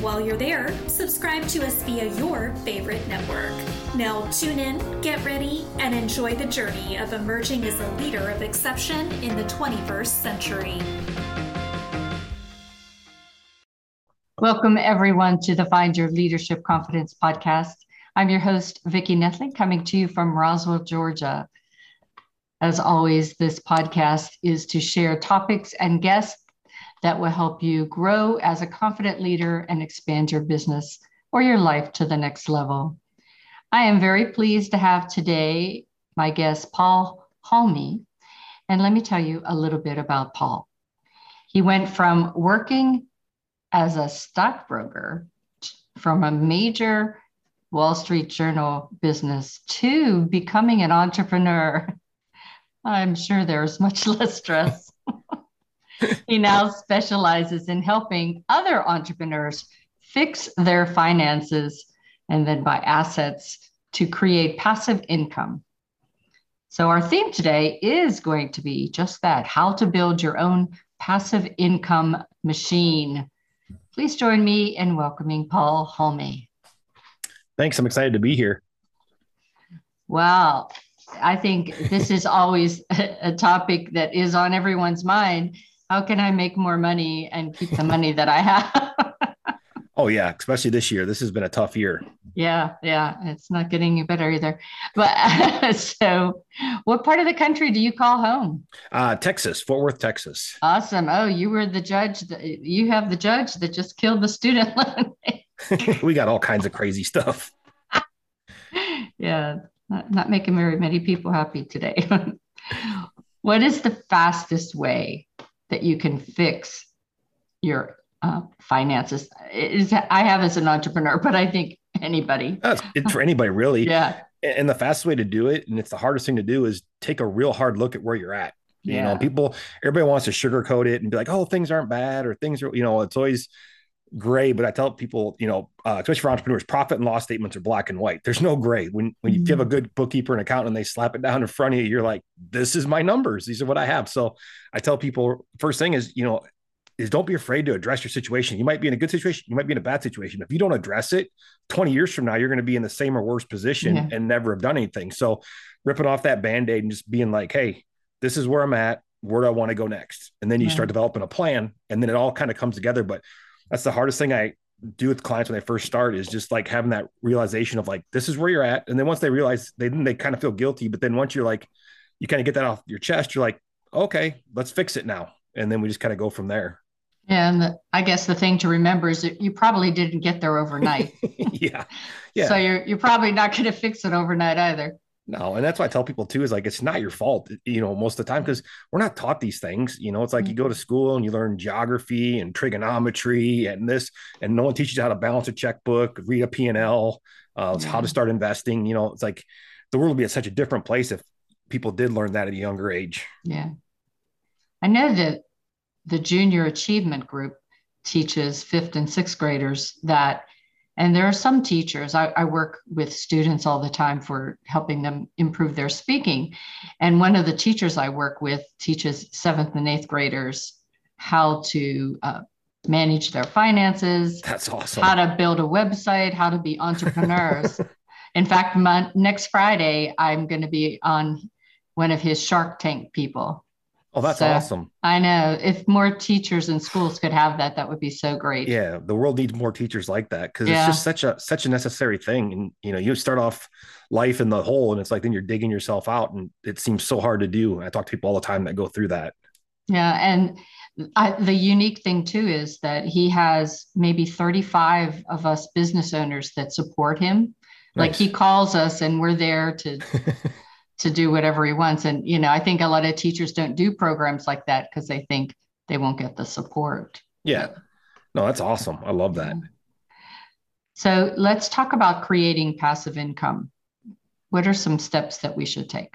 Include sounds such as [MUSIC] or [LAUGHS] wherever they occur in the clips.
While you're there, subscribe to us via your favorite network. Now, tune in, get ready, and enjoy the journey of emerging as a leader of exception in the 21st century. Welcome, everyone, to the Find Your Leadership Confidence podcast. I'm your host, Vicki Nedling, coming to you from Roswell, Georgia. As always, this podcast is to share topics and guests that will help you grow as a confident leader and expand your business or your life to the next level. I am very pleased to have today my guest, Paul Halme. And let me tell you a little bit about Paul. He went from working as a stockbroker from a major Wall Street Journal business to becoming an entrepreneur. [LAUGHS] I'm sure there's much less stress he now specializes in helping other entrepreneurs fix their finances and then buy assets to create passive income. So, our theme today is going to be just that how to build your own passive income machine. Please join me in welcoming Paul Halme. Thanks. I'm excited to be here. Wow. I think this is always [LAUGHS] a topic that is on everyone's mind how can I make more money and keep the money that I have? [LAUGHS] oh yeah, especially this year. This has been a tough year. Yeah, yeah, it's not getting any better either. But [LAUGHS] so, what part of the country do you call home? Uh, Texas, Fort Worth, Texas. Awesome. Oh, you were the judge. That, you have the judge that just killed the student loan. [LAUGHS] we got all kinds of crazy stuff. yeah, not, not making very many people happy today. what is the fastest way that you can fix your uh, finances. Is I have as an entrepreneur, but I think anybody. That's for anybody really. [LAUGHS] yeah. And the fastest way to do it, and it's the hardest thing to do, is take a real hard look at where you're at. You yeah. know, people, everybody wants to sugarcoat it and be like, "Oh, things aren't bad," or things are, you know, it's always gray. But I tell people, you know, uh, especially for entrepreneurs, profit and loss statements are black and white. There's no gray. When when you mm-hmm. give a good bookkeeper and accountant and they slap it down in front of you, you're like, "This is my numbers. These are what I have." So I tell people, first thing is, you know, is don't be afraid to address your situation. You might be in a good situation, you might be in a bad situation. If you don't address it, 20 years from now, you're going to be in the same or worse position yeah. and never have done anything. So ripping off that band-aid and just being like, hey, this is where I'm at. Where do I want to go next? And then you yeah. start developing a plan and then it all kind of comes together. But that's the hardest thing I do with clients when they first start is just like having that realization of like, this is where you're at. And then once they realize they they kind of feel guilty. But then once you're like, you kind of get that off your chest, you're like, okay, let's fix it now. And then we just kind of go from there. Yeah, and I guess the thing to remember is that you probably didn't get there overnight. [LAUGHS] yeah, [LAUGHS] yeah. So you're you're probably not going to fix it overnight either. No, and that's why I tell people too is like it's not your fault, you know, most of the time because we're not taught these things. You know, it's like mm-hmm. you go to school and you learn geography and trigonometry and this, and no one teaches you how to balance a checkbook, read a P and L, uh, yeah. how to start investing. You know, it's like the world would be at such a different place if people did learn that at a younger age. Yeah, I know that the junior achievement group teaches fifth and sixth graders that and there are some teachers I, I, work with students all the time for helping them improve their speaking. And one of the teachers i work with teaches seventh and eighth graders how to uh, manage their finances that's awesome. how to build a website how to be entrepreneurs. [LAUGHS] In fact my, next friday i'm going to be on one of his shark tank people Oh, that's so, awesome. I know. If more teachers in schools could have that, that would be so great. Yeah, the world needs more teachers like that because yeah. it's just such a such a necessary thing. And you know, you start off life in the hole, and it's like then you're digging yourself out, and it seems so hard to do. I talk to people all the time that go through that. Yeah, and I, the unique thing too is that he has maybe 35 of us business owners that support him. Nice. Like he calls us, and we're there to. [LAUGHS] to do whatever he wants. And, you know, I think a lot of teachers don't do programs like that because they think they won't get the support. Yeah. No, that's awesome. I love that. So let's talk about creating passive income. What are some steps that we should take?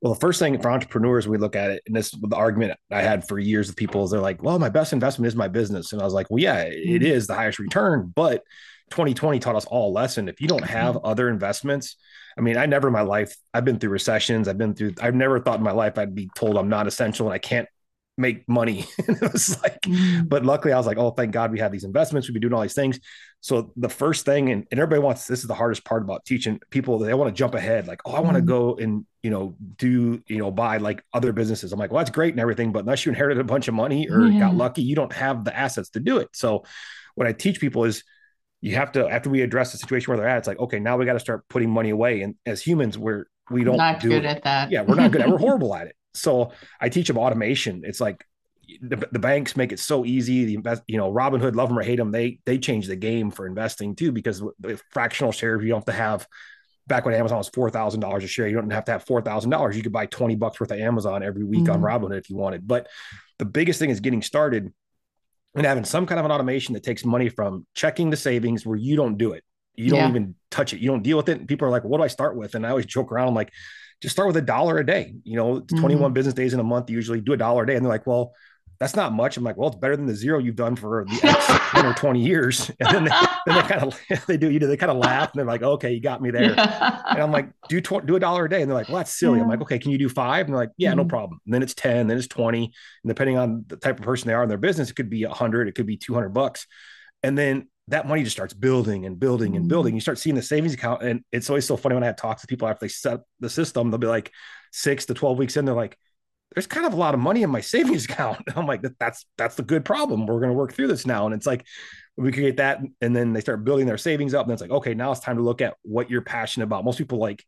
Well, the first thing for entrepreneurs, we look at it, and this the argument I had for years with people is they're like, well, my best investment is my business. And I was like, well, yeah, it mm-hmm. the highest return, but 2020 taught us all a lesson. If you don't have mm-hmm. other investments, I mean, I never in my life, I've been through recessions. I've been through, I've never thought in my life I'd be told I'm not essential and I can't make money. [LAUGHS] it was like, mm. but luckily I was like, oh, thank God we have these investments. We've been doing all these things. So the first thing, and, and everybody wants, this is the hardest part about teaching people, they want to jump ahead. Like, oh, I want to mm. go and, you know, do, you know, buy like other businesses. I'm like, well, that's great and everything, but unless you inherited a bunch of money or yeah. got lucky, you don't have the assets to do it. So what I teach people is, you have to after we address the situation where they're at it's like okay now we got to start putting money away and as humans we're we don't not do good it. at that yeah we're not good at we're [LAUGHS] horrible at it so i teach them automation it's like the, the banks make it so easy. The invest, you know, Robinhood, love them or hate them, they they change the game for investing too because the fractional shares you don't have to have. Back when Amazon was four thousand dollars a share, you don't have to have four thousand dollars. You could buy twenty bucks worth of Amazon every week mm-hmm. on Robinhood if you wanted. But the biggest thing is getting started and having some kind of an automation that takes money from checking the savings where you don't do it. You don't yeah. even touch it. You don't deal with it. And people are like, "What do I start with?" And I always joke around. I'm like, "Just start with a dollar a day." You know, mm-hmm. 21 business days in a month. usually do a dollar a day, and they're like, "Well." That's not much. I'm like, well, it's better than the zero you've done for the X 10 or 20 years. [LAUGHS] And then they, then they kind of, [LAUGHS] they do, you know, they kind of laugh and they're like, okay, you got me there. Yeah. And I'm like, do, tw- do a dollar a day. And they're like, well, that's silly. Yeah. I'm like, okay, can you do five? And they're like, yeah, mm-hmm. no problem. And then it's 10, then it's 20. And depending on the type of person they are in their business, it could be a hundred, it could be 200 bucks. And then that money just starts building and building and building. Mm-hmm. You start seeing the savings account. And it's always so funny when I have talks with people after they set the system, they'll be like six to 12 weeks in, they're like, there's kind of a lot of money in my [LAUGHS] savings account. [LAUGHS] I'm like, that's that's the good problem. We're going to work through this now. And it's like we create that, and then they start building their savings up. And it's like, okay, now it's time to look at what you're passionate about. Most people like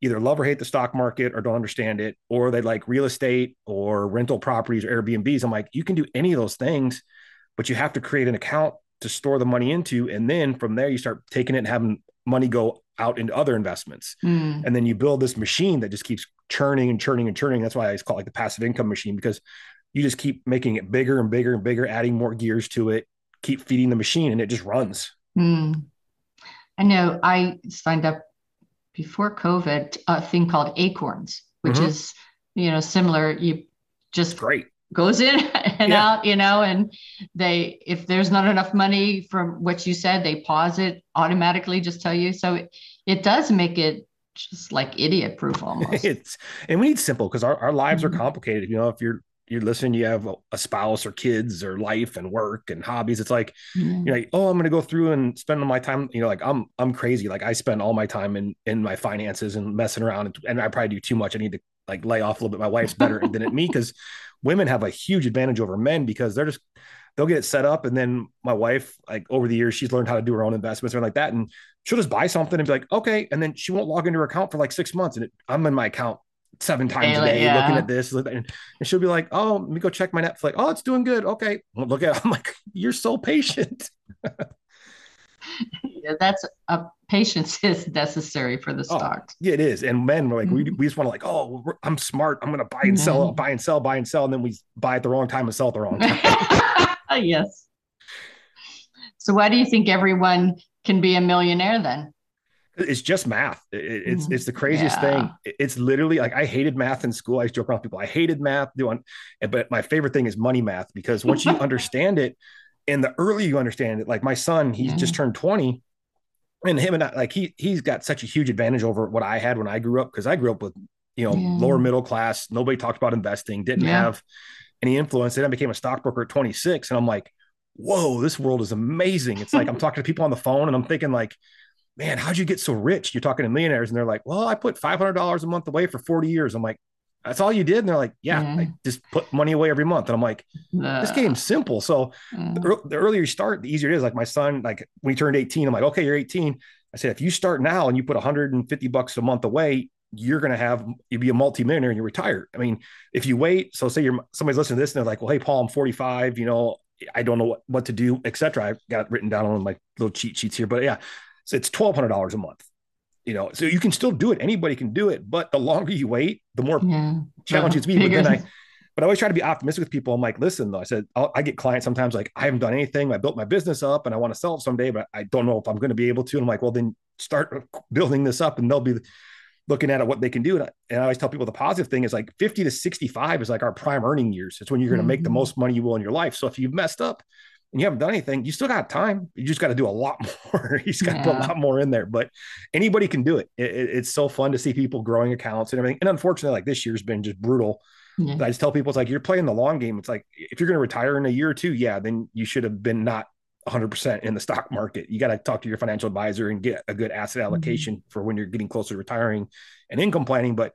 either love or hate the stock market or don't understand it, or they like real estate or rental properties or Airbnbs. I'm like, you can do any of those things, but you have to create an account to store the money into. And then from there, you start taking it and having money go out into other investments. Mm. And then you build this machine that just keeps churning and churning and churning. That's why I call it like the passive income machine because you just keep making it bigger and bigger and bigger, adding more gears to it, keep feeding the machine, and it just runs. Mm. I know I signed up before COVID a thing called Acorns, which mm-hmm. is you know similar. You just great goes in [LAUGHS] and yeah. out, you know, and they if there's not enough money from what you said, they pause it automatically, just tell you. So it, it does make it just like idiot proof almost. [LAUGHS] it's and we need simple because our, our lives mm-hmm. are complicated. You know, if you're you're listening, you have a spouse or kids or life and work and hobbies. It's like mm-hmm. you're like, oh, I'm gonna go through and spend my time. You know, like I'm I'm crazy. Like I spend all my time in in my finances and messing around, and, and I probably do too much. I need to like lay off a little bit. My wife's better than at me because women have a huge advantage over men because they're just they'll get it set up and then my wife like over the years she's learned how to do her own investments or like that and she'll just buy something and be like okay and then she won't log into her account for like six months and it, i'm in my account seven times Daily, a day yeah. looking at this and she'll be like oh let me go check my netflix oh it's doing good okay well, look at it. [LAUGHS] i'm like you're so patient [LAUGHS] yeah, that's a patience [LAUGHS] is necessary for the stocks. Oh, yeah, it is. And men were like, mm-hmm. we, we just want to like, oh, I'm smart. I'm going to buy and mm-hmm. sell, buy and sell, buy and sell. And then we buy at the wrong time and sell at the wrong time. yes. So why do you think everyone can be a millionaire then? It's just math. it's mm-hmm. it's the craziest yeah. thing. It's literally like I hated math in school. I used to joke around with people. I hated math doing, but my favorite thing is money math because once you [LAUGHS] understand it, and the earlier you understand it, like my son, he's just turned 20 and him and I, like he he's got such a huge advantage over what I had when I grew up because I grew up with you know yeah. lower middle class. Nobody talked about investing, didn't have any influence. Then I became a stockbroker at 26, and I'm like, whoa, this world is amazing. It's like I'm [LAUGHS] talking to people on the phone, and I'm thinking like, man, how'd you get so rich? You're talking to millionaires, and they're like, well, I put $500 a month away for 40 years. I'm like, that's all you did. And they're like, yeah, mm. I just put money away every month. And I'm like, this game's simple. So mm. the, the, earlier you start, the easier it is. Like my son, like when he turned 18, I'm like, okay, you're 18. I said, if you start now and you put 150 bucks a month away, you're going to have, you'll be a multi-millionaire and you retire. I mean, if you wait, so say you're, somebody's listening to this and they're like, well, hey, Paul, I'm 45, you know, I don't know what, what to do, etc. I've got written down on my little cheat sheets here, but yeah, so it's $1,200 a month you know, so you can still do it. Anybody can do it, but the longer you wait, the more yeah. challenging it's be. But then I, but I always try to be optimistic with people. I'm like, listen, though, I said, I'll, i get clients sometimes like, I haven't done anything. I built my business up and I want to sell it someday, but I don't know if I'm going to be able to. And I'm like, well, then start building this up and they'll be looking at what they can do. And I, and I always tell people the positive thing is like 50 to 65 is like our prime earning years. It's when you're going to mm-hmm. make the mm-hmm. most money you will in your life. So if you've messed up and you haven't done anything, you still got time. You just got to do a lot [LAUGHS] more. you just got to yeah. put a lot more in there. But anybody can do it. It, it. It's so fun to see people growing accounts and everything. And unfortunately, like this year's been just brutal. I just tell people it's like you're playing the long game. It's like if you're going to retire in a year or two, yeah, then you should have been not 100% in the stock market. You got to talk to your financial advisor and get a good asset mm-hmm. allocation mm-hmm. for when you're getting closer to retiring and income planning. But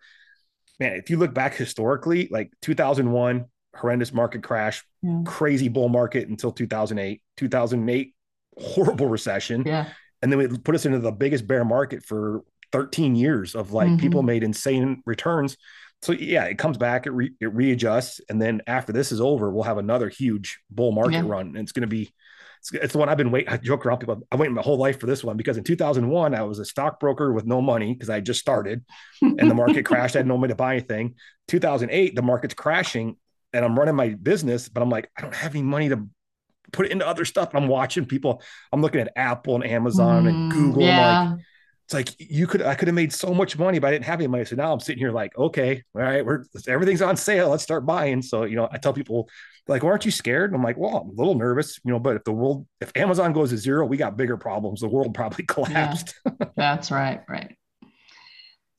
man, if you look back historically, like 2001, horrendous market crash, yeah. crazy bull market until 2008, 2008, horrible recession. Yeah. And then it put us into the biggest bear market for 13 years of like mm-hmm. people made insane returns. So yeah, it comes back, it, re- it readjusts, and then after this is over, we'll have another huge bull market yeah. run. And it's going to be it's, it's the one I've been waiting. I joke around people. I'm waiting my whole life for this one because in 2001 I was a stockbroker with no money because I just started, [LAUGHS] and the market crashed. I had no money to buy anything. 2008 the market's crashing, and I'm running my business, but I'm like I don't have any money to put it into other stuff. I'm watching people. I'm looking at Apple and Amazon mm, and Google. Yeah. Like, it's like you could I could have made so much money, but I didn't have any money. So now I'm sitting here like, okay, all right, we're everything's on sale. Let's start buying. So you know, I tell people like, well, aren't you scared? And I'm like, well, I'm a little nervous, you know, but if the world, if Amazon goes to zero, we got bigger problems. The world probably [LAUGHS] collapsed. Yeah, [LAUGHS] that's right. Right.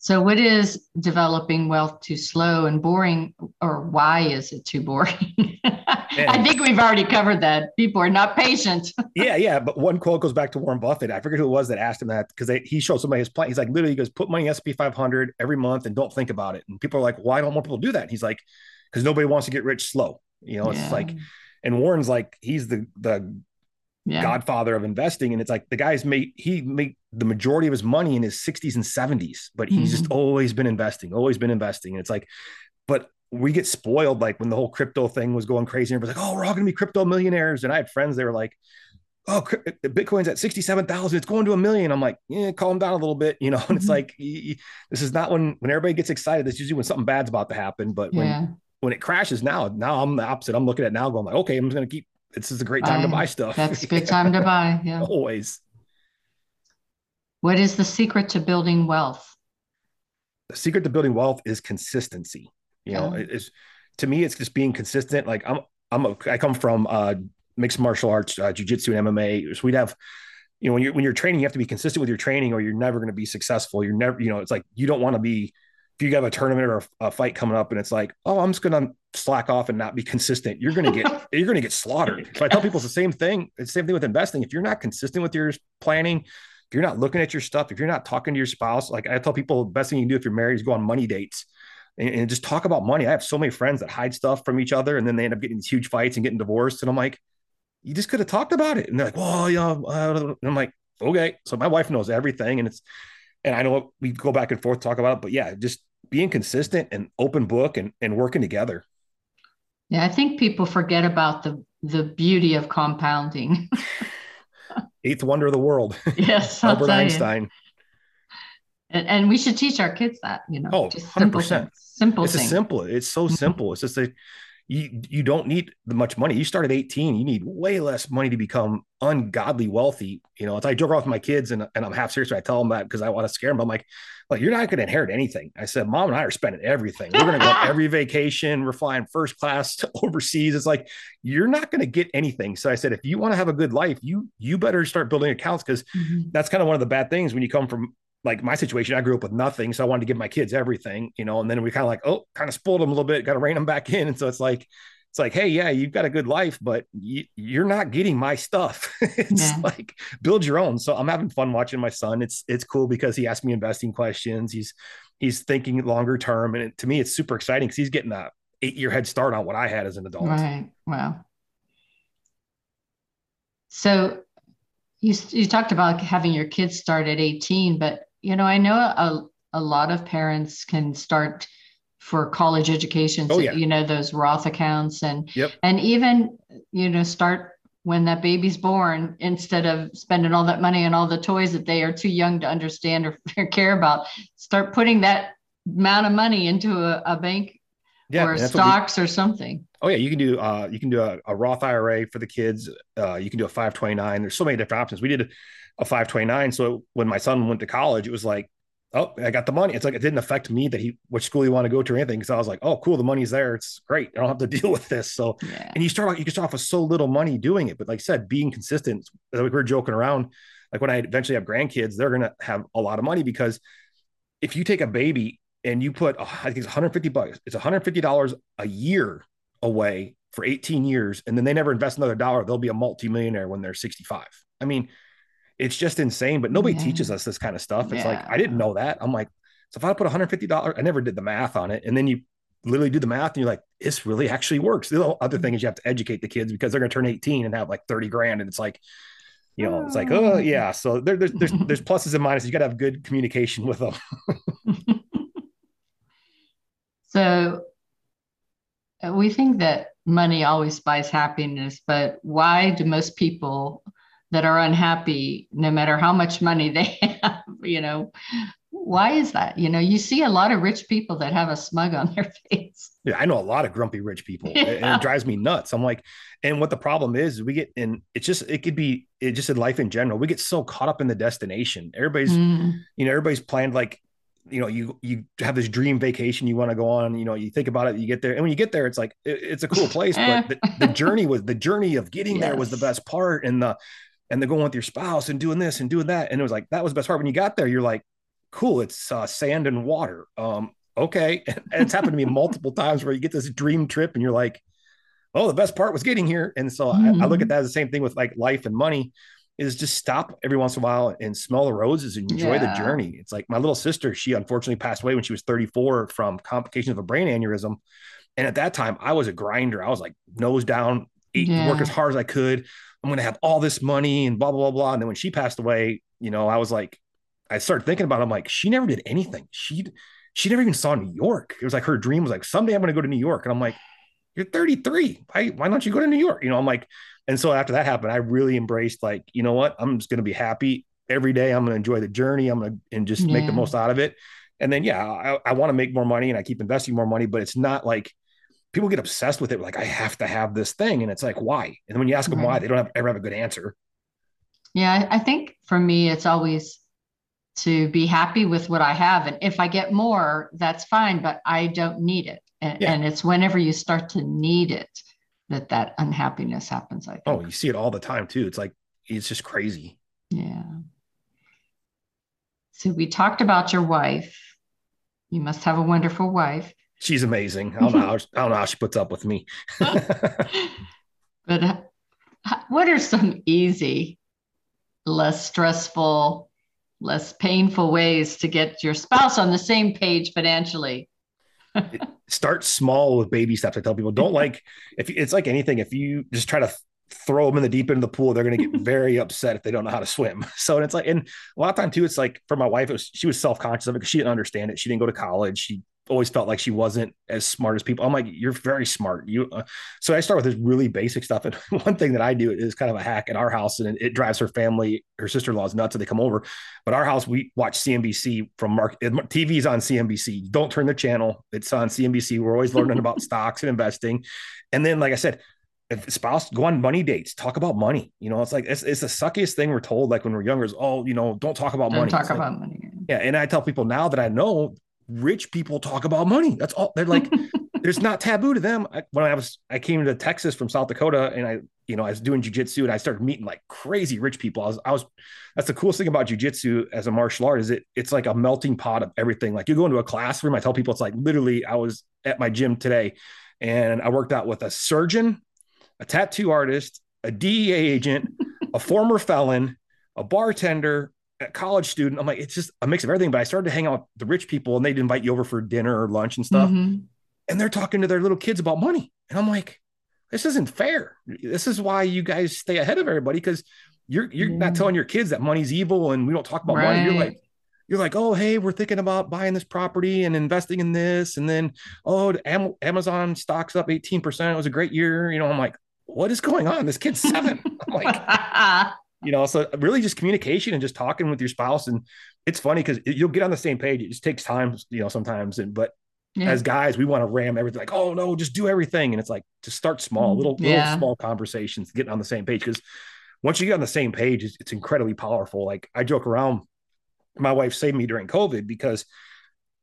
So, what is developing wealth too slow and boring, or why is it too boring? [LAUGHS] I think we've already covered that. People are not patient. [LAUGHS] yeah, yeah. But one quote goes back to Warren Buffett. I forget who it was that asked him that because he showed somebody his plan. He's like, literally, he goes, put money in SP 500 every month and don't think about it. And people are like, why don't more people do that? And he's like, because nobody wants to get rich slow. You know, it's yeah. like, and Warren's like, he's the the yeah. godfather of investing, and it's like the guy's made he made the majority of his money in his 60s and 70s, but he's mm-hmm. just always been investing, always been investing. And it's like, but we get spoiled like when the whole crypto thing was going crazy. And everybody's like, oh, we're all gonna be crypto millionaires. And I had friends, they were like, oh, Bitcoin's at 67,000. It's going to a million. I'm like, yeah, calm down a little bit, you know? [LAUGHS] And it's mm-hmm. like, this is not when, when everybody gets excited. That's usually when something bad's about to happen. But when, yeah when it crashes now, now I'm the opposite. I'm looking at now going like, okay, I'm just going to keep, this is a great time to buy stuff. That's a good [LAUGHS] time to buy. Yeah. Always. What is the secret to building wealth? The secret to building wealth is consistency. You know, it's to me, it's just being consistent. Like I'm, I'm, a, I come from uh, mixed martial arts, uh, jujitsu and MMA. So we'd have, you know, when you're when you're training, you have to be consistent with your training, or you're never going to be successful. You're never, you know, it's like you don't want to be if you have a tournament or a, fight coming up and it's like, oh, I'm just gonna slack off and not be consistent, you're gonna get [LAUGHS] you're gonna get slaughtered. So I tell people it's the same thing. It's the same thing with investing. If you're not consistent with your planning, if you're not looking at your stuff, if you're not talking to your spouse, like I tell people, the best thing you can do if you're married is go on money dates and, and just talk about money. I have so many friends that hide stuff from each other and then they end up getting these huge fights and getting divorced. And I'm like, you just could have talked about it. And they're like, well, you know, uh, I'm like, okay. So my wife knows everything and it's, and I know we go back and forth talk about it, but yeah, just being consistent and open book and, and working together. Yeah, I think people forget about the the beauty of compounding. [LAUGHS] Eighth wonder of the world. [LAUGHS] Yes, Albert Einstein. And, and, we should teach our kids that, you know. Oh, 100%. Simple, simple it's thing. a simple. It's so mm-hmm. simple. It's just a you you don't need much money. You start at 18, you need way less money to become ungodly wealthy. You know, it's I joke around with my kids and, and I'm half serious when I tell them that because I want to scare them. I'm like, like you're not going to inherit anything. I said, mom and I are spending everything. We're going to go on [LAUGHS] every vacation. We're flying first class to [LAUGHS] overseas. It's like you're not going to get anything. So I said, if you want to have a good life, you you better start building accounts because mm-hmm. that's kind of one of the bad things when you come from like my situation, I grew up with nothing. So I wanted to give my kids everything, you know, and then we kind of like, oh, kind of spoiled them a little bit, got to rein them back in. And so it's like, it's like, hey, yeah, you've got a good life, but you, are not getting my stuff. [LAUGHS] it's yeah. like build your own. So I'm having fun watching my son. It's it's cool because he asks me investing questions. He's he's thinking longer term, and it, to me, it's super exciting because he's getting a eight year head start on what I had as an adult. Right. Wow. So you you talked about having your kids start at 18, but you know, I know a, a lot of parents can start for college education. Oh, yeah. you know, those Roth accounts and yep. and even, you know, start when that baby's born instead of spending all that money on all the toys that they are too young to understand or, [LAUGHS] care about. Start putting that amount of money into a, a bank yeah, or stocks we, or something. Oh yeah, you can do uh, you can do a, a Roth IRA for the kids. Uh, you can do a 529. There's so many different options. We did a 529. So when my son went to college, it was like, oh, I got the money. It's like it didn't affect me that he which school he want to go to or anything. Because I was like, oh, cool, the money's there. It's great. I don't have to [LAUGHS] deal with this. So yeah. and you start out, you can start off with so little money doing it. But like I said, being consistent. Like we were joking around. Like when I eventually have grandkids, they're gonna have a lot of money because if you take a baby and you put, oh, I think it's 150 bucks, it's 150 dollars a year away for 18 years, and then they never invest another dollar, they'll be a multimillionaire when they're 65. I mean, it's just insane, but nobody yeah. teaches us this kind of stuff. It's yeah. like, I didn't know that. I'm like, so if I put $150, I never did the math on it. And then you literally do the math and you're like, this really actually works. The other thing is you have to educate the kids because they're going to turn 18 and have like 30 grand. And it's like, you know, it's like, oh yeah. So there, there's there's there's [LAUGHS] pluses and minuses. You got to have good communication with them. [LAUGHS] so uh, we think that money always buys happiness, but why do most people that are unhappy, no matter how much money they [LAUGHS] have, you know, why is that? You know, you see a lot of rich people that have a smug on their [LAUGHS] face. Yeah, I know a lot of grumpy rich people, [LAUGHS] yeah. and it drives me nuts. I'm like, and what the problem is, we get in. It's just it could be it just in life in general. We get so caught up in the destination. Everybody's, mm. you know, everybody's planned like, you know, you you have this dream vacation you want to go on. You know, you think about it, you get there, and when you get there, it's like it, it's a cool place, but the, the, journey was the journey of getting yes. there was the best part, and the and the going with your spouse and doing this and doing that, and it was like that was the best part. When you got there, you're like, cool, it's uh, sand and water. Um, okay. [LAUGHS] And it's happened to me multiple times where you get this dream trip and you're like, oh, the best part was getting here. And so mm-hmm. I, I, look at mm-hmm. that as the same thing with like life and money is just stop every once in a while and smell the roses and enjoy yeah. the journey. It's like my little sister, she unfortunately passed away when she was 34 from complications of a brain aneurysm. And at that time, I was a grinder. I was like nose down, eat, yeah. work as hard as I could. I'm going to have all this money and blah, blah, blah, blah. And then when she passed away, you know, I was like, I started thinking about it. I'm like, she never did anything. She she never even saw New York. It was like her dream was like, someday I'm going to go to New York. And I'm like, you're 33. Why, why don't you go to New York? You know, I'm like, and so after that happened, I really embraced like, you know what? I'm just going to be happy every day. I'm going to enjoy the journey. I'm going to, and just yeah. make the most out of it. And then, yeah, I, I want to make more money and I keep investing more money, but it's not like people get obsessed with it. Like, I have to have this thing. And it's like, why? And when you ask them why, mm-hmm. they don't have, ever have a good answer. Yeah. I think for me, it's always, to be happy with what I have. And if I get more, that's fine, but I don't need it. And, yeah. and it's whenever you start to need it that that unhappiness happens. I oh, think. Oh, you see it all the time too. It's like, it's just crazy. Yeah. So we talked about your wife. You must have a wonderful wife. She's amazing. I don't know how, I don't know how she puts up with me. [LAUGHS] but uh, what are some easy, less stressful less painful ways to get your spouse on the same page financially. [LAUGHS] Start small with baby steps. I tell people don't like if it's like anything. If you just try to throw them in the deep end of the pool, they're going to get [LAUGHS] very upset if they don't know how to swim. So and it's like, and a lot of time too, it's like for my wife, it was she was self conscious of it because she didn't understand it. She didn't go to college. She always felt like she wasn't as smart as people. I'm like, you're very smart. You, uh, so I start with this really basic stuff. And [LAUGHS] one thing that I do is kind of a hack in our house, and it drives her family, her sister in laws nuts, so they come over. But our house, we watch CNBC from Mark. TV's on CNBC. Don't turn the channel. It's on CNBC. We're always learning about [LAUGHS] stocks and investing. And then, like I said, if spouse go on money dates, talk about money. You know, it's like it's, it's the suckiest thing we're told. Like when we're younger, is oh, you know, don't talk about don't money. Talk it's about like, money. Yeah, and I tell people now that I know rich people talk about money. That's all. They're like, [LAUGHS] there's not taboo to them. I, when I was, I came to Texas from South Dakota, and I, you know, I was doing jujitsu, and I started meeting like crazy rich people. I was, I was. That's the coolest thing about jujitsu as a martial art is it, it's like a melting pot of everything. Like you go into a classroom, I tell people it's like literally. I was at my gym today, and I worked out with a surgeon, a tattoo artist, a DEA agent, a former felon, a bartender, college student. I'm like, it's just a mix of everything. But I started to hang out with the rich people and they'd invite you over for dinner or lunch and stuff. Mm-hmm. And they're talking to their little kids about money. And I'm like, this isn't fair. This is why you guys stay ahead of everybody because you're you're yeah. not telling your kids that money's evil and we don't talk about right. money. You're like, you're like, oh, hey, we're thinking about buying this property and investing in this. And then, oh, Am- Amazon stocks up 18%. It was a great year. You know, I'm like, what is going on? This kid's seven. [LAUGHS] I'm like, you know so really just communication and just talking with your spouse and it's funny because you'll get on the same page it just takes time you know sometimes and but yeah. as guys, we want to ram everything like, oh no, just do everything. And it's like to start small, little, mm, yeah. little small conversations, getting on the same page. Because once you get on the same page, it's, it's incredibly powerful. Like I joke around, my wife saved me during COVID because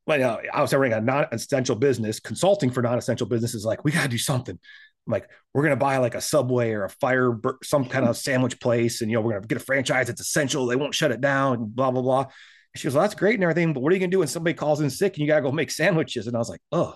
well, uh, I was running a non-essential business, consulting for non-essential businesses. Like, we got to do something. I'm like, we're gonna buy like a Subway or a fire, some [LAUGHS] kind of sandwich place, and you know, we're gonna get a franchise. It's essential. They won't shut it down. And blah blah blah. And she goes, well, that's great and everything, but what are you gonna do when somebody calls in sick and you gotta go make sandwiches? And I was like, oh,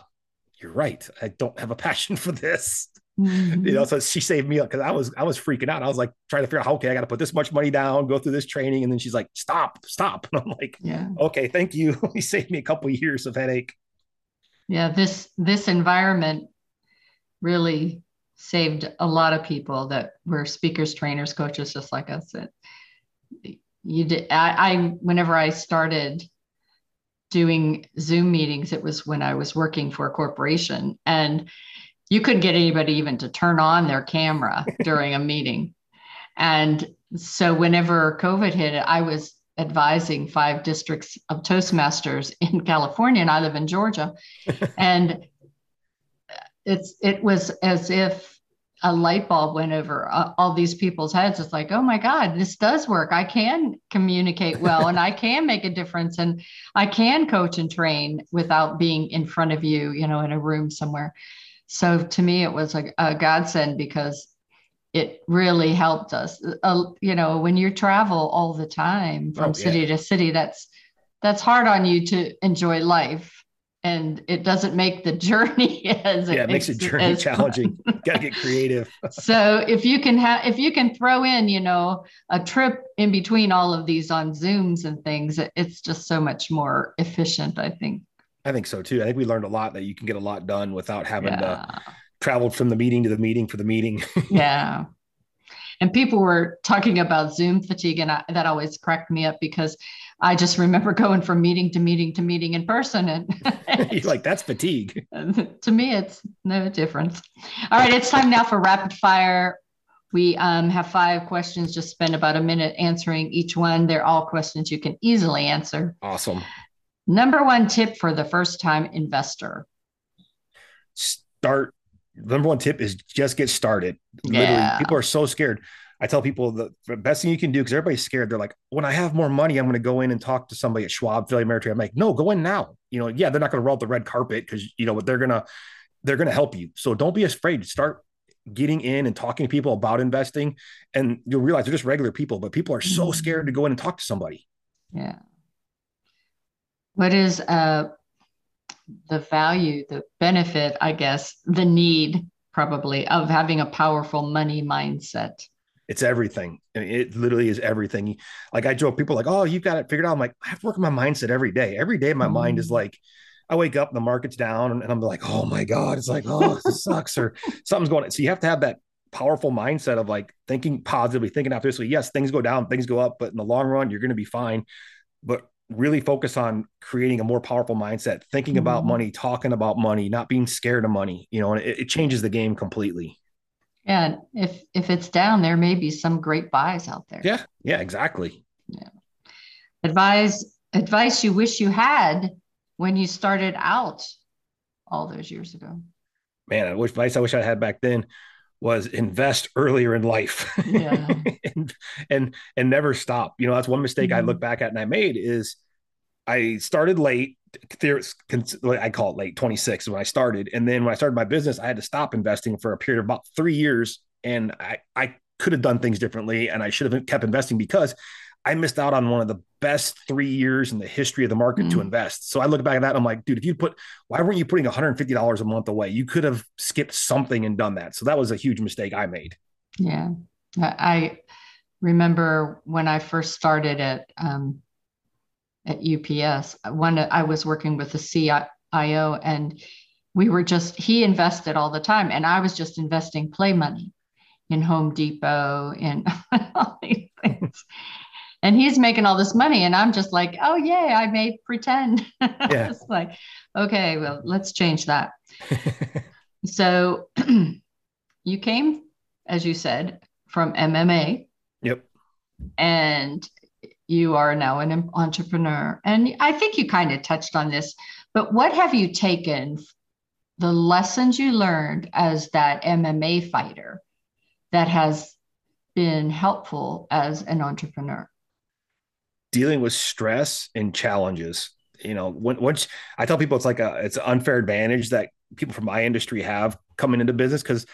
you're right. I don't have a passion for this. Mm-hmm. [LAUGHS] You know, so she saved me up because I was I was freaking out. I was like trying to figure out, okay, I got to put this much money down, go through this training, and then she's like, stop, stop. [LAUGHS] And I'm like, yeah, okay, thank you. you saved me a couple of years of headache. Yeah, this this environment really saved a lot of people that were speakers, trainers, coaches, just like us. That you did. I, I whenever I started doing Zoom meetings, it was when I was working for a corporation and you couldn't get anybody even to turn on their camera [LAUGHS] during a meeting. And so whenever COVID hit, I was advising five districts of Toastmasters in California, and I live in Georgia. [LAUGHS] and it's it was as if a light bulb went over all these people's heads. It's like, oh my God, this does work. I can communicate well and I can make a difference and I can coach and train without being in front of you, you know, in a room somewhere. So to me, it was a, a godsend because it really helped us. Uh, you know, when you travel all the time from oh, city to city, that's that's hard on you to enjoy life, and it doesn't make the [LAUGHS] journey as yeah, it makes the journey challenging. [LAUGHS] Got to get creative. so if you can have, if you can throw in, you know, a trip in between all of these on Zooms and things, it's just so much more efficient. I think. I think so too. I think we learned a lot that you can get a lot done without having yeah. to travel from the meeting to the meeting for the meeting. [LAUGHS] yeah. And people were talking about Zoom fatigue, and I, that always cracked me up because I just remember going from meeting to meeting to meeting in person, and [LAUGHS] you're like, "That's fatigue." [LAUGHS] to me, it's no difference. All right, it's time now for rapid fire. We um, have five questions. Just spend about a minute answering each one. They're all questions you can easily answer. Awesome. Number one tip for the first time investor start. Number one tip is just get started. Literally, yeah. people are so scared. I tell people the, the best thing you can do because everybody's scared. They're like, when I have more money, I'm going to go in and talk to somebody at Schwab, Philly Ameritrade. I'm like, no, go in now. You know, yeah, they're not going to roll the red carpet because you know what they're gonna they're gonna help you. So don't be afraid. Start getting in and talking to people about investing, and you'll realize they're just regular people, but people are so mm-hmm. scared to go in and talk to somebody. Yeah what is uh, the value, the benefit, I guess, the need probably of having a powerful money mindset? It's everything. It literally is everything. Like I joke, people like, "Oh, you've got it figured out." I'm like, I have to work on my mindset every day. Every day, my mm. mind is mm. like, I wake up, the market's down, and I'm like, "Oh my god!" It's like, "Oh, this sucks," or something's going. on. So you have to have that powerful mindset of like thinking positively, thinking optimistically. Yes, things go down, things go up, but in the long run, you're going to be fine. But really focus on creating a more powerful mindset, thinking mm-hmm. about money, talking about money, not being scared of money, you know, and it, it, changes the game completely. And if if it's down, there may be some great buys out there. Yeah, yeah, exactly. Yeah. Advise advice you wish you had when you started out all those years ago. Man, I wish advice I wish I had back then was invest earlier in life yeah. [LAUGHS] and, and and never stop you know that's one mistake mm-hmm. i look back at and i made is i started late i call it late 26 when i started and then when i started my business i had to stop investing for a period of about three years and i i could have done things differently and i should have kept investing because I missed out on one of the best three years in the history of the market mm. to invest. So I look back at that and I'm like, dude, if you put, why weren't you putting $150 a month away? You could have skipped something and done that. So that was a huge mistake I made. Yeah. I remember when I first started at, um, at UPS, One, I was working with the CIO and we were just, he invested all the time and I was just investing play money in Home Depot and [LAUGHS] all these things. And he's making all this money and i'm just like oh yay i may pretend. [LAUGHS] Yeah. it's like okay well let's change that. [LAUGHS] So [CLEARS THROAT] you came as you said from mma yep. And you are now an entrepreneur. And I think you kind of touched on this, but what have you taken the lessons you learned as that MMA fighter that has been helpful as an entrepreneur? Dealing with stress and challenges. You know, once I tell people it's like a it's an unfair advantage that people from my industry have coming into business because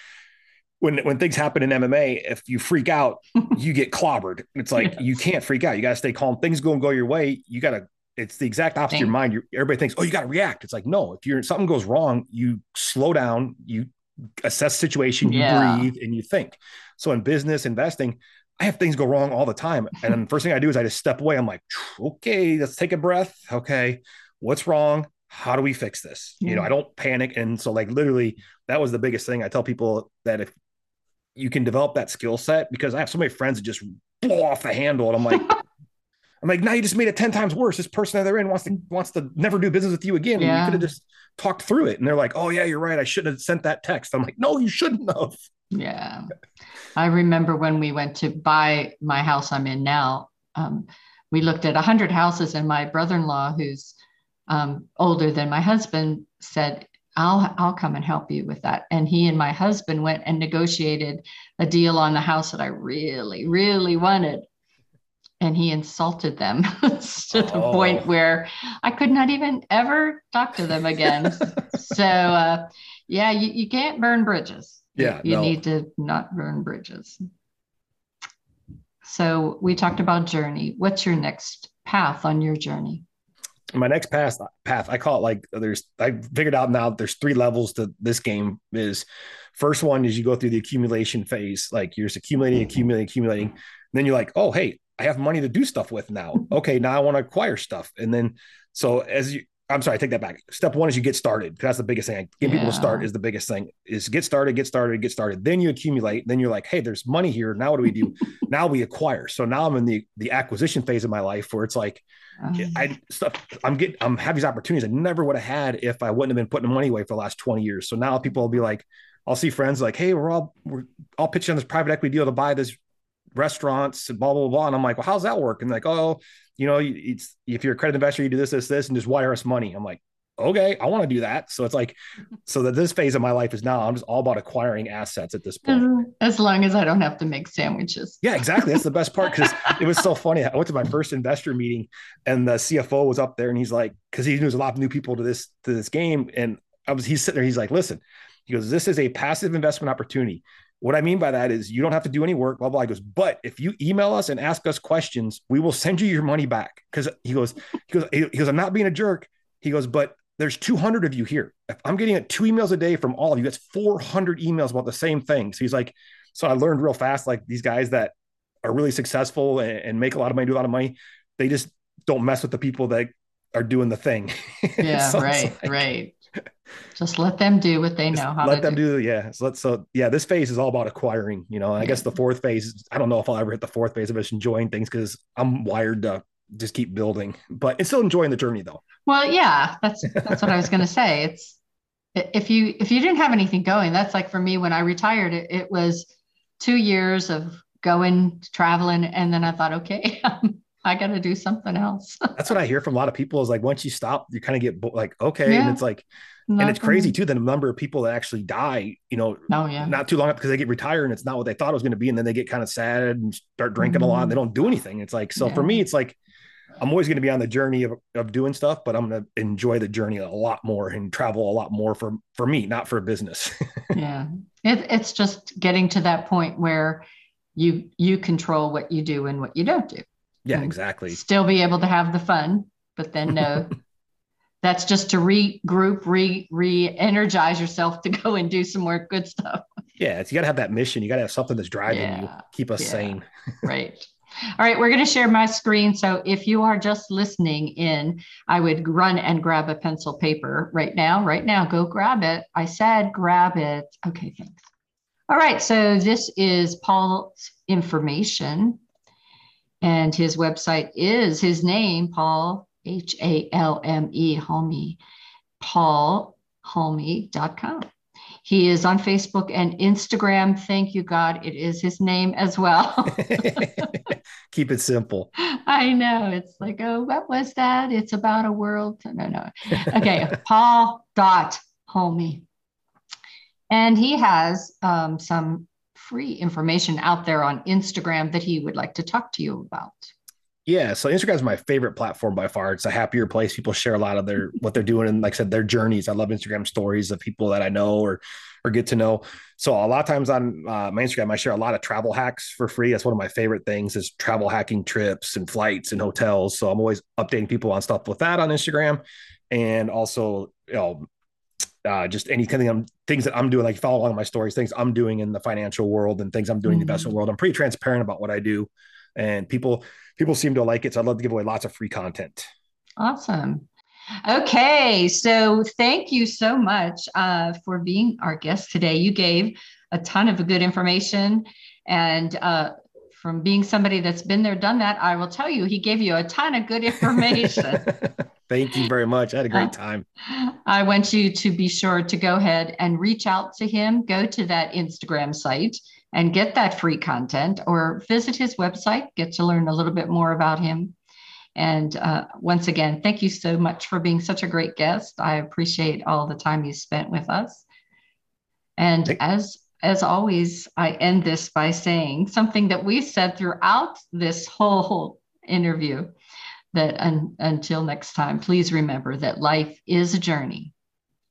when when things happen in MMA, if you freak out, [LAUGHS] you get clobbered. It's like you can't freak out. You got to stay calm. Things go and go your way. You got to. It's the exact opposite of your mind. You're, everybody thinks, oh, you got to react. It's like no. If you're something goes wrong, you slow down. You assess the situation. You yeah. breathe and you think. So in business investing, I have things go wrong all the time, and the first thing I do is I just step away. I'm like, okay, let's take a breath. Okay, what's wrong? How do we fix this? You know, I don't panic, and so like literally, that was the biggest thing. I tell people that if you can develop that skill set because I have so many friends that just blow off the handle. And I'm like, [LAUGHS] I'm like, now you just made it 10 times worse. This person that they're in wants to wants to never do business with you again. Yeah. You could have just talked through it. And they're like, oh yeah, you're right. I shouldn't have sent that text. I'm like, no, you shouldn't have. Yeah. I remember when we went to buy my house I'm in now. Um, we looked at a hundred houses and my brother-in-law, who's um, older than my husband, said, I'll I'll come and help you with that. And he and my husband went and negotiated a deal on the house that I really, really wanted. And he insulted them [LAUGHS] to the oh. point where I could not even ever talk to them again. [LAUGHS] so uh, yeah, you, you can't burn bridges. Yeah. You, no. need to not burn bridges. So we talked about journey. What's your next path on your journey? My next path path i call it like there's i figured out now there's three levels to this game is first one is you go through the accumulation phase like you're just accumulating mm-hmm. accumulating accumulating and then you're like oh hey i have money to do stuff with now okay now i want to acquire stuff and then so as you I'm sorry, I take that back. Step one is you get started. That's the biggest thing. Getting yeah. people to start is the biggest thing. Is get started, get started, get started. Then you accumulate. Then you're like, hey, there's money here. Now what do we do? [LAUGHS] now we acquire. So now I'm in the the acquisition phase of my life where it's like, I um. stuff. I'm getting. I'm having these opportunities I never would have had if I wouldn't have been putting the money away for the last 20 years. So now people will be like, I'll see friends like, hey, we're all we're all pitching on this private equity deal to buy this restaurants and blah blah blah. And I'm like, well, how's that work? And like, oh, you know, it's if you're a credit investor, you do this, this, this, and just wire us money. I'm like, okay, I want to do that. So it's like, [LAUGHS] so that this phase of my life is now, I'm just all about acquiring assets at this point. Mm-hmm. As long as I don't have to make sandwiches. Yeah, exactly. That's the best part because [LAUGHS] it was so funny. I went to my first investor meeting and the CFO was up there and he's like, because he knows a lot of new people to this to this game, and I was he's sitting there. He's like, listen, he goes, this is a passive investment opportunity. What I mean by that is you don't have to do any work, blah, blah. He goes, but if you email us and ask us questions, we will send you your money back. Cause he goes, he goes, he goes, I'm not being a jerk. He goes, but there's 200 of you here. If I'm getting two emails a day from all of you, that's 400 emails about the same thing. So he's like, so I learned real fast, like these guys that are really successful and, and make a lot of money, do a lot of money. They just don't mess with the people that are doing the thing. [LAUGHS] Yeah, so right, like, right. Just let them do what they know how let them do. do. Yeah. So let's, so yeah, this phase is all about acquiring, you know, I yeah. guess the fourth phase, I don't know if I'll ever hit the fourth phase of just enjoying things because I'm wired to just keep building, but it's still enjoying the journey though. Well, yeah, that's, that's what I was going to say. It's, if you, if you didn't have anything going, that's like for me, when I retired, it, it was two years of going, traveling. And then I thought, okay, [LAUGHS] I got to do something else. [LAUGHS] That's what I hear from a lot of people is like, once you stop, you kind of get like, okay. Yeah. And it's like, Nothing. and it's crazy too, the number of people that actually die, you know, oh, yeah. not too long because they get retired and it's not what they thought it was going to be. And then they get kind of sad and start drinking mm-hmm. a lot. And they don't do anything. It's like, so yeah. for me, it's like, I'm always going to be on the journey of, of doing stuff, but I'm going to enjoy the journey a lot more and travel a lot more for, for me, not for business. [LAUGHS] yeah. It, it's just getting to that point where you, you control what you do and what you don't do. Yeah, exactly. Still be able to have the fun, but then no. [LAUGHS] that's just to regroup, re re-energize yourself to go and do some more good stuff. Yeah, it's, you got to have that mission. You got to have something that's driving yeah, you, keep us yeah, sane. [LAUGHS] right. All right, we're going to share my screen. So if you are just listening in, I would run and grab a pencil paper right now. Right now, go grab it. I said grab it. Okay, thanks. All right, so this is Paul's information and his website is his name, Paul, H A L M E, Halme, paulhalme.com. He is on Facebook and Instagram. Thank you, God. It is his name as well. [LAUGHS] Keep it simple. I know. It's like, oh, what was that? It's about a world. No, no. Okay. [LAUGHS] Paul Dot Halme. And he has um, some free information out there on Instagram that he would like to talk to you about. Yeah, so Instagram is my favorite platform by far. It's a happier place. People share a lot of their what they're doing and like I said, their journeys. I love Instagram stories of people that I know or or get to know. So a lot of times on uh, my Instagram, I share a lot of travel hacks for free. That's one of my favorite things is travel hacking trips and flights and hotels. So I'm always updating people on stuff with that on Instagram, and also you know uh, just any kind of things that I'm doing, like follow along my stories, things I'm doing in the financial world and things I'm doing mm-hmm. in the investment mm. world. I'm pretty transparent about what I do, and people people seem to like it. So I'd love to give away lots of free content. Awesome. Okay, so thank you so much uh, for being our guest today. You gave a ton of good information, and uh, from being somebody that's been there, done that, I will tell you, he gave you a ton of good information. [LAUGHS] Thank you very much. I had a great time. I want you to be sure to go ahead and reach out to him. Go to that Instagram site and get that free content or visit his website, get to learn a little bit more about him. And uh, once again, thank you so much for being such a great guest. I appreciate all the time you spent with us. And as as always, I end this by saying something that we said throughout this whole interview that un, until next time, please remember that life is a journey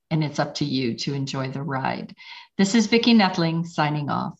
and it's up to you to enjoy the ride. This is Vicki Noethling signing off.